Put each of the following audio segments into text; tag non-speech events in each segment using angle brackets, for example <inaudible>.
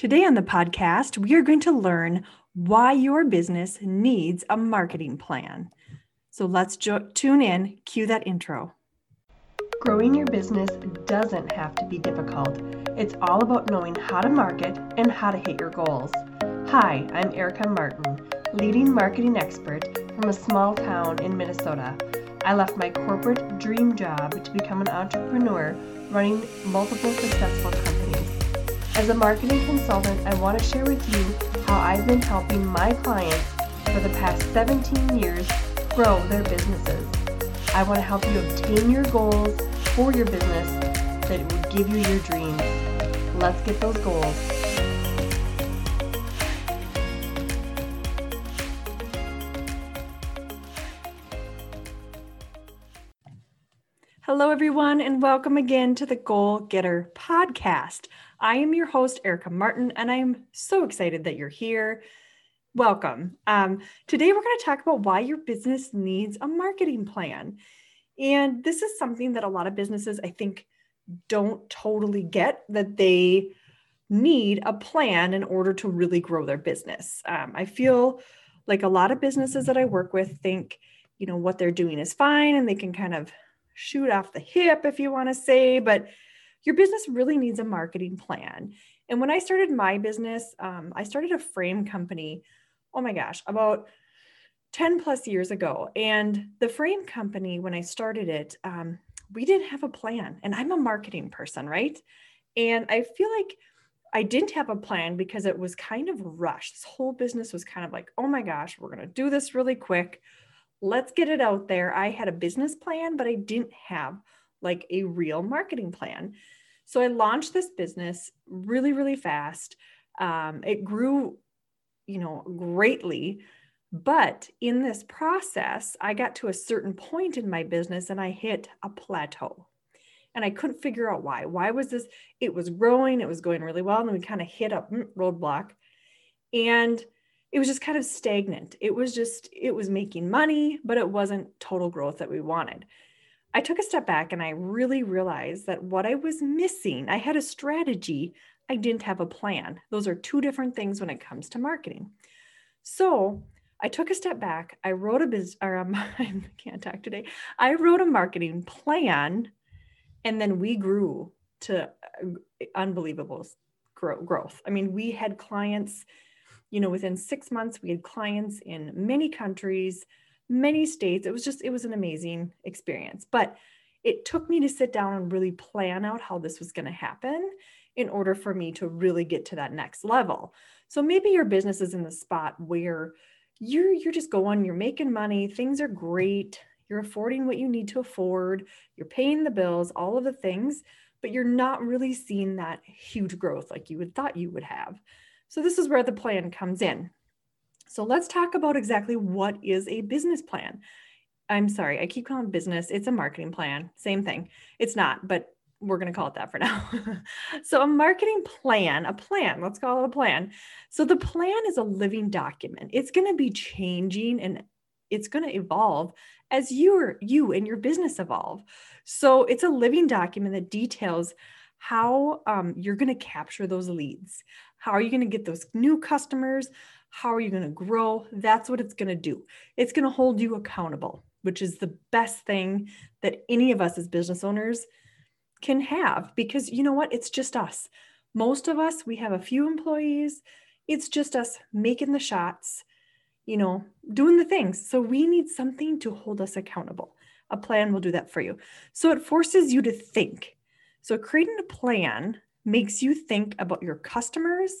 Today on the podcast, we are going to learn why your business needs a marketing plan. So let's jo- tune in, cue that intro. Growing your business doesn't have to be difficult. It's all about knowing how to market and how to hit your goals. Hi, I'm Erica Martin, leading marketing expert from a small town in Minnesota. I left my corporate dream job to become an entrepreneur running multiple successful companies. As a marketing consultant, I want to share with you how I've been helping my clients for the past 17 years grow their businesses. I want to help you obtain your goals for your business that will give you your dreams. Let's get those goals. Hello, everyone, and welcome again to the Goal Getter podcast. I am your host, Erica Martin, and I'm so excited that you're here. Welcome. Um, today, we're going to talk about why your business needs a marketing plan. And this is something that a lot of businesses, I think, don't totally get that they need a plan in order to really grow their business. Um, I feel like a lot of businesses that I work with think, you know, what they're doing is fine and they can kind of shoot off the hip, if you want to say, but your business really needs a marketing plan. And when I started my business, um, I started a frame company, oh my gosh, about 10 plus years ago. And the frame company, when I started it, um, we didn't have a plan. And I'm a marketing person, right? And I feel like I didn't have a plan because it was kind of rushed. This whole business was kind of like, oh my gosh, we're going to do this really quick. Let's get it out there. I had a business plan, but I didn't have like a real marketing plan. So I launched this business really, really fast. Um, it grew, you know, greatly. But in this process, I got to a certain point in my business and I hit a plateau. And I couldn't figure out why. Why was this? It was growing, it was going really well. And we kind of hit a mm, roadblock. And it was just kind of stagnant. It was just, it was making money, but it wasn't total growth that we wanted. I took a step back and I really realized that what I was missing, I had a strategy, I didn't have a plan. Those are two different things when it comes to marketing. So I took a step back. I wrote a business, or um, <laughs> I can't talk today. I wrote a marketing plan, and then we grew to uh, unbelievable growth. I mean, we had clients, you know, within six months, we had clients in many countries many states. It was just, it was an amazing experience. But it took me to sit down and really plan out how this was going to happen in order for me to really get to that next level. So maybe your business is in the spot where you're you're just going, you're making money, things are great, you're affording what you need to afford, you're paying the bills, all of the things, but you're not really seeing that huge growth like you would thought you would have. So this is where the plan comes in. So let's talk about exactly what is a business plan. I'm sorry, I keep calling business. It's a marketing plan. Same thing. It's not, but we're going to call it that for now. <laughs> so, a marketing plan, a plan, let's call it a plan. So, the plan is a living document. It's going to be changing and it's going to evolve as you you and your business evolve. So, it's a living document that details how um, you're going to capture those leads. How are you going to get those new customers? How are you going to grow? That's what it's going to do. It's going to hold you accountable, which is the best thing that any of us as business owners can have because you know what? It's just us. Most of us, we have a few employees. It's just us making the shots, you know, doing the things. So we need something to hold us accountable. A plan will do that for you. So it forces you to think. So creating a plan makes you think about your customers,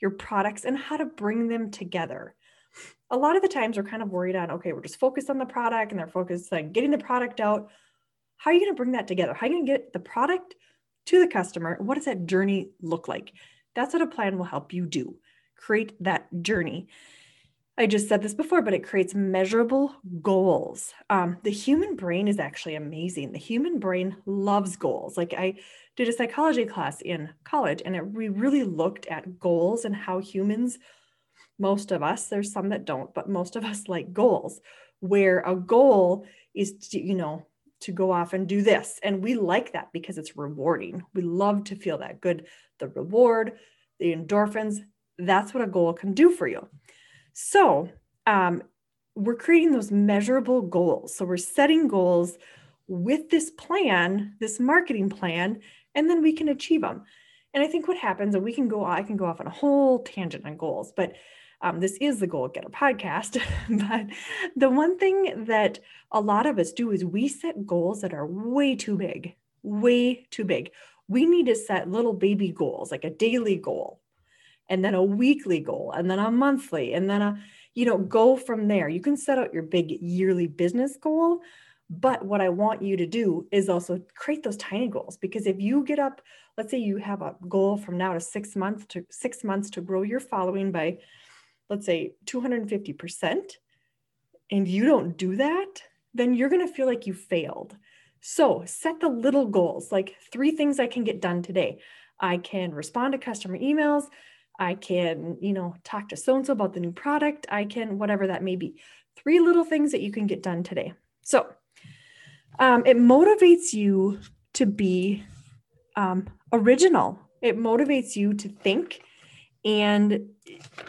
your products and how to bring them together. A lot of the times we're kind of worried on, okay, we're just focused on the product and they're focused on getting the product out. How are you going to bring that together? How are you going to get the product to the customer? What does that journey look like? That's what a plan will help you do. Create that journey. I just said this before, but it creates measurable goals. Um, the human brain is actually amazing. The human brain loves goals. Like I did a psychology class in college, and it, we really looked at goals and how humans, most of us, there's some that don't, but most of us <laughs> like goals, where a goal is, to, you know, to go off and do this. And we like that because it's rewarding. We love to feel that good, the reward, the endorphins. That's what a goal can do for you. So, um, we're creating those measurable goals. So, we're setting goals with this plan, this marketing plan, and then we can achieve them. And I think what happens, and we can go, I can go off on a whole tangent on goals, but um, this is the Goal Getter podcast. <laughs> but the one thing that a lot of us do is we set goals that are way too big, way too big. We need to set little baby goals, like a daily goal, and then a weekly goal, and then a monthly, and then a, you know, go from there. You can set out your big yearly business goal. But what I want you to do is also create those tiny goals because if you get up, let's say you have a goal from now to six months to six months to grow your following by let's say 250%, and you don't do that, then you're going to feel like you failed. So set the little goals, like three things I can get done today. I can respond to customer emails. I can, you know, talk to so and so about the new product. I can, whatever that may be. Three little things that you can get done today. So um, it motivates you to be um, original. It motivates you to think and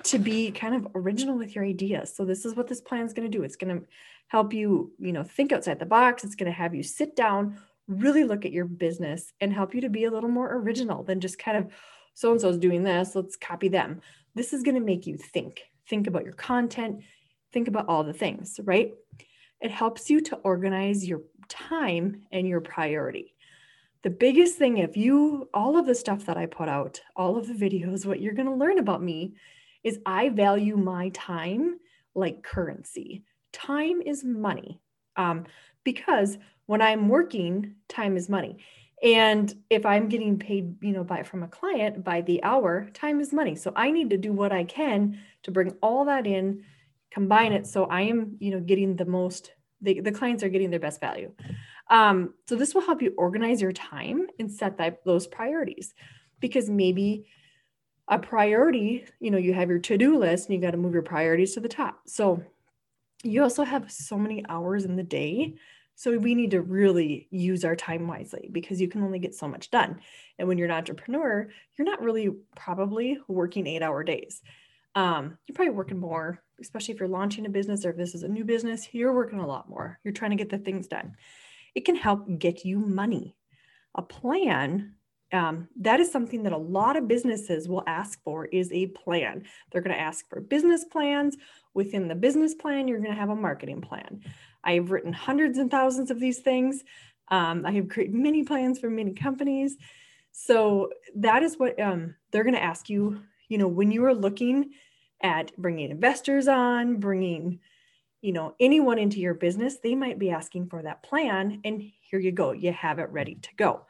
to be kind of original with your ideas. So this is what this plan is going to do. It's going to help you, you know, think outside the box. It's going to have you sit down, really look at your business and help you to be a little more original than just kind of so and so is doing this, let's copy them. This is going to make you think. Think about your content, think about all the things, right? It helps you to organize your time and your priority the biggest thing, if you, all of the stuff that I put out, all of the videos, what you're going to learn about me is I value my time like currency. Time is money. Um, because when I'm working, time is money. And if I'm getting paid, you know, by from a client by the hour, time is money. So I need to do what I can to bring all that in, combine it so I am, you know, getting the most the, the clients are getting their best value. Um, so this will help you organize your time and set that, those priorities because maybe a priority, you know, you have your to-do list and you got to move your priorities to the top. So you also have so many hours in the day. So we need to really use our time wisely because you can only get so much done. And when you're an entrepreneur, you're not really probably working eight hour days. Um, you're probably working more, especially if you're launching a business or if this is a new business, you're working a lot more. You're trying to get the things done it can help get you money. A plan, um, that is something that a lot of businesses will ask for is a plan. They're going to ask for business plans. Within the business plan, you're going to have a marketing plan. I have written hundreds and thousands of these things. Um, I have created many plans for many companies. So that is what um, they're going to ask you, you know, when you are looking at bringing investors on, bringing you know anyone into your business they might be asking for that plan and here you go you have it ready to go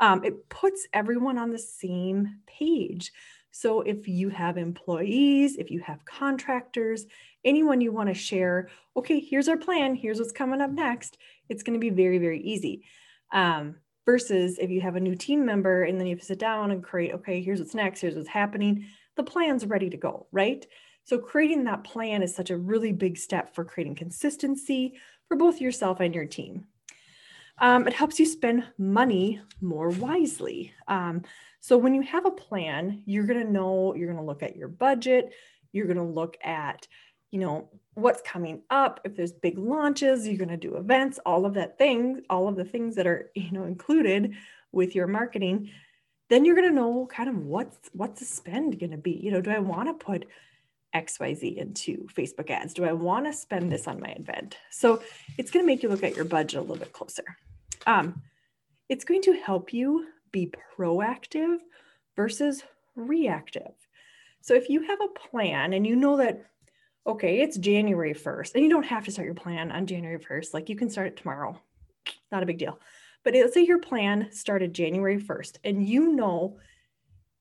um, it puts everyone on the same page. So if you have employees if you have contractors anyone you want to share okay here's our plan here's what's coming up next it's going to be very very easy. Um, versus if you have a new team member and then you have to sit down and create okay here's what's next here's what's happening the plan's ready to go right? So, creating that plan is such a really big step for creating consistency for both yourself and your team. Um, it helps you spend money more wisely. Um, so, when you have a plan, you're going to know, you're going to look at your budget, you're going to look at, you know, what's coming up. If there's big launches, you're going to do events, all of that thing, all of the things that are, you know, included with your marketing. Then you're going to know kind of what's what's the spend going to be. You know, do I want to put XYZ into Facebook ads? Do I want to spend this on my event? So it's going to make you look at your budget a little bit closer. Um, it's going to help you be proactive versus reactive. So if you have a plan and you know that, okay, it's January 1st, and you don't have to start your plan on January 1st, like you can start it tomorrow, not a big deal. But let's say your plan started January 1st, and you know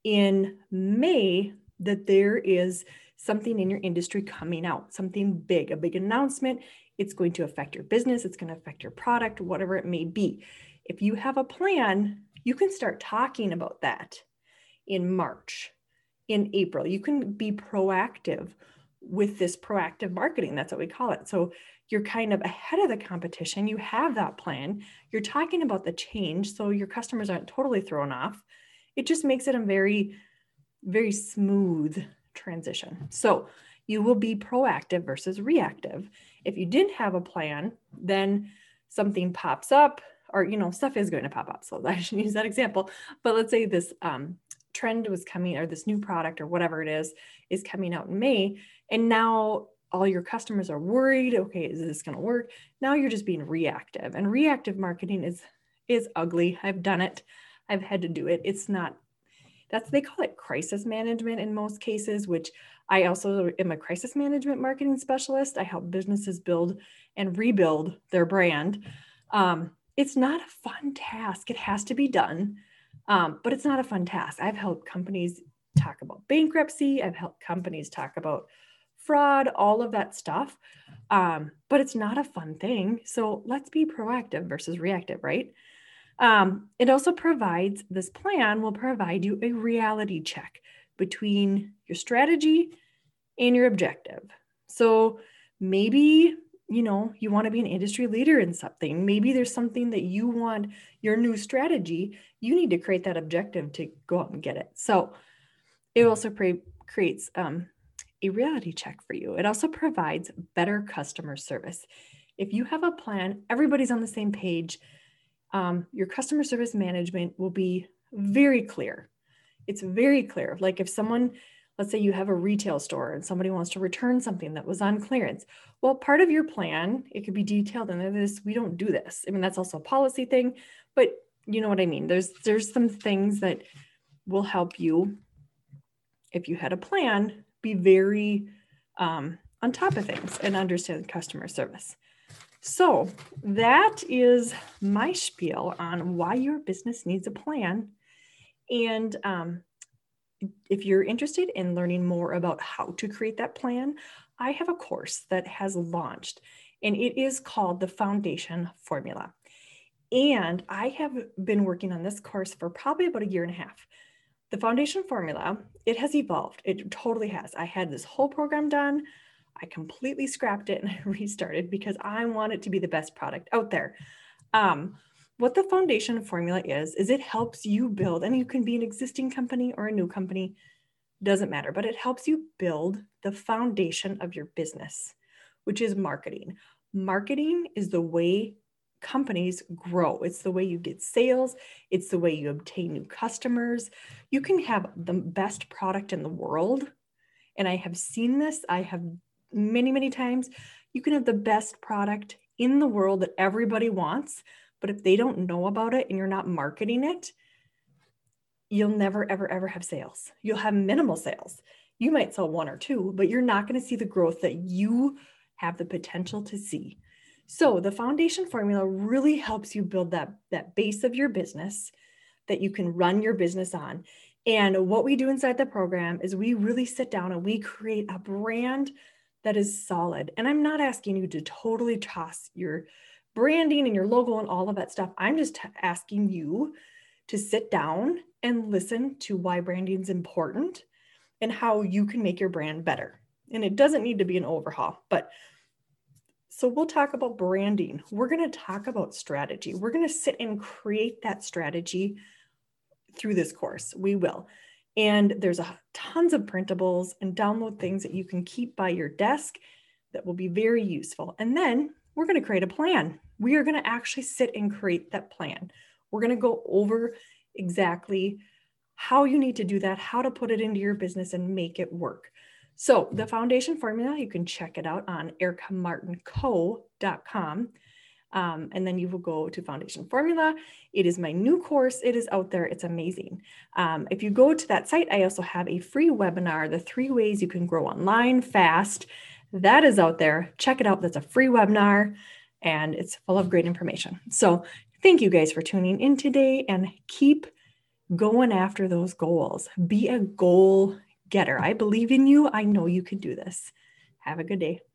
in May that there is something in your industry coming out, something big, a big announcement. It's going to affect your business, it's going to affect your product, whatever it may be. If you have a plan, you can start talking about that in March, in April. You can be proactive with this proactive marketing. That's what we call it. So you're kind of ahead of the competition. You have that plan. You're talking about the change. So your customers aren't totally thrown off. It just makes it a very very smooth transition. So you will be proactive versus reactive. If you didn't have a plan, then something pops up, or you know, stuff is going to pop up. So <laughs> I should use that example. But let's say this um, trend was coming, or this new product, or whatever it is, is coming out in May, and now all your customers are worried. Okay, is this going to work? Now you're just being reactive, and reactive marketing is is ugly. I've done it. I've had to do it. It's not that's they call it crisis management in most cases which i also am a crisis management marketing specialist. I help businesses build and rebuild their brand. Um, it's not a fun task. It has to be done um, but it's not a fun task. I've helped companies talk about bankruptcy. I've helped companies talk about fraud all of that stuff. Um, but it's not a fun thing. So let's be proactive versus reactive right um, it also provides this plan will provide you a reality check between your strategy and your objective. So maybe you know you want to be an industry leader in something. Maybe there's something that you want your new strategy you need to create that objective to go out and get it. So it also pre- creates um, a reality check for you. It also provides better customer service. If you have a plan everybody's on the same page um, your customer service management will be very clear. It's very clear. Like if someone, let's say you have a retail store and somebody wants to return something that was on clearance. Well, part of your plan, it could be detailed in this. We don't do this. I mean, that's also a policy thing, but you know what I mean. There's there's some things that will help you if you had a plan, be very um, on top of things and understand customer service. So that is my spiel on why your business needs a plan. And um, if you're interested in learning more about how to create that plan, I have a course that has launched and it is called the Foundation Formula. And I have been working on this course for probably about a year and a half. The Foundation Formula, it has evolved. It totally has. I had this whole program done. I completely scrapped it and <laughs> I restarted because I want it to be the best product out there. Um, what the foundation formula is, is it helps you build, and you can be an existing company or a new company, doesn't matter, but it helps you build the foundation of your business, which is marketing. Marketing is the way companies grow. It's the way you get sales, it's the way you obtain new customers. You can have the best product in the world. And I have seen this, I have many, many times. You can have the best product in the world that everybody wants, but if they don't know about it and you're not marketing it, you'll never, ever, ever have sales. You'll have minimal sales. You might sell one or two, but you're not going to see the growth that you have the potential to see. So the foundation formula really helps you build that, that base of your business that you can run your business on. And what we do inside the program is we really sit down and we create a brand that is solid. And I'm not asking you to totally toss your branding and your logo and all of that stuff. I'm just asking you to sit down and listen to why branding is important and how you can make your brand better. And it doesn't need to be an overhaul, but so we'll talk about branding. We're going to talk about strategy. We're going to sit and create that strategy through this course. We will. And there's a, tons of printables and download things that you can keep by your desk that will be very useful. And then we're going to create a plan. We are going to actually sit and create that plan. We're going to go over exactly how you need to do that, how to put it into your business and make it work. So, the foundation formula, you can check it out on ericamartinco.com. Um, and then you will go to Foundation Formula. It is my new course. It is out there. It's amazing. Um, if you go to that site, I also have a free webinar, The Three Ways You Can Grow Online Fast. That is out there. Check it out. That's a free webinar and it's full of great information. So, thank you guys for tuning in today and keep going after those goals. Be a goal getter. I believe in you. I know you can do this. Have a good day.